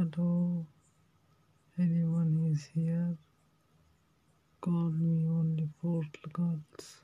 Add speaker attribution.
Speaker 1: Hello, anyone is here? Call me only for girls.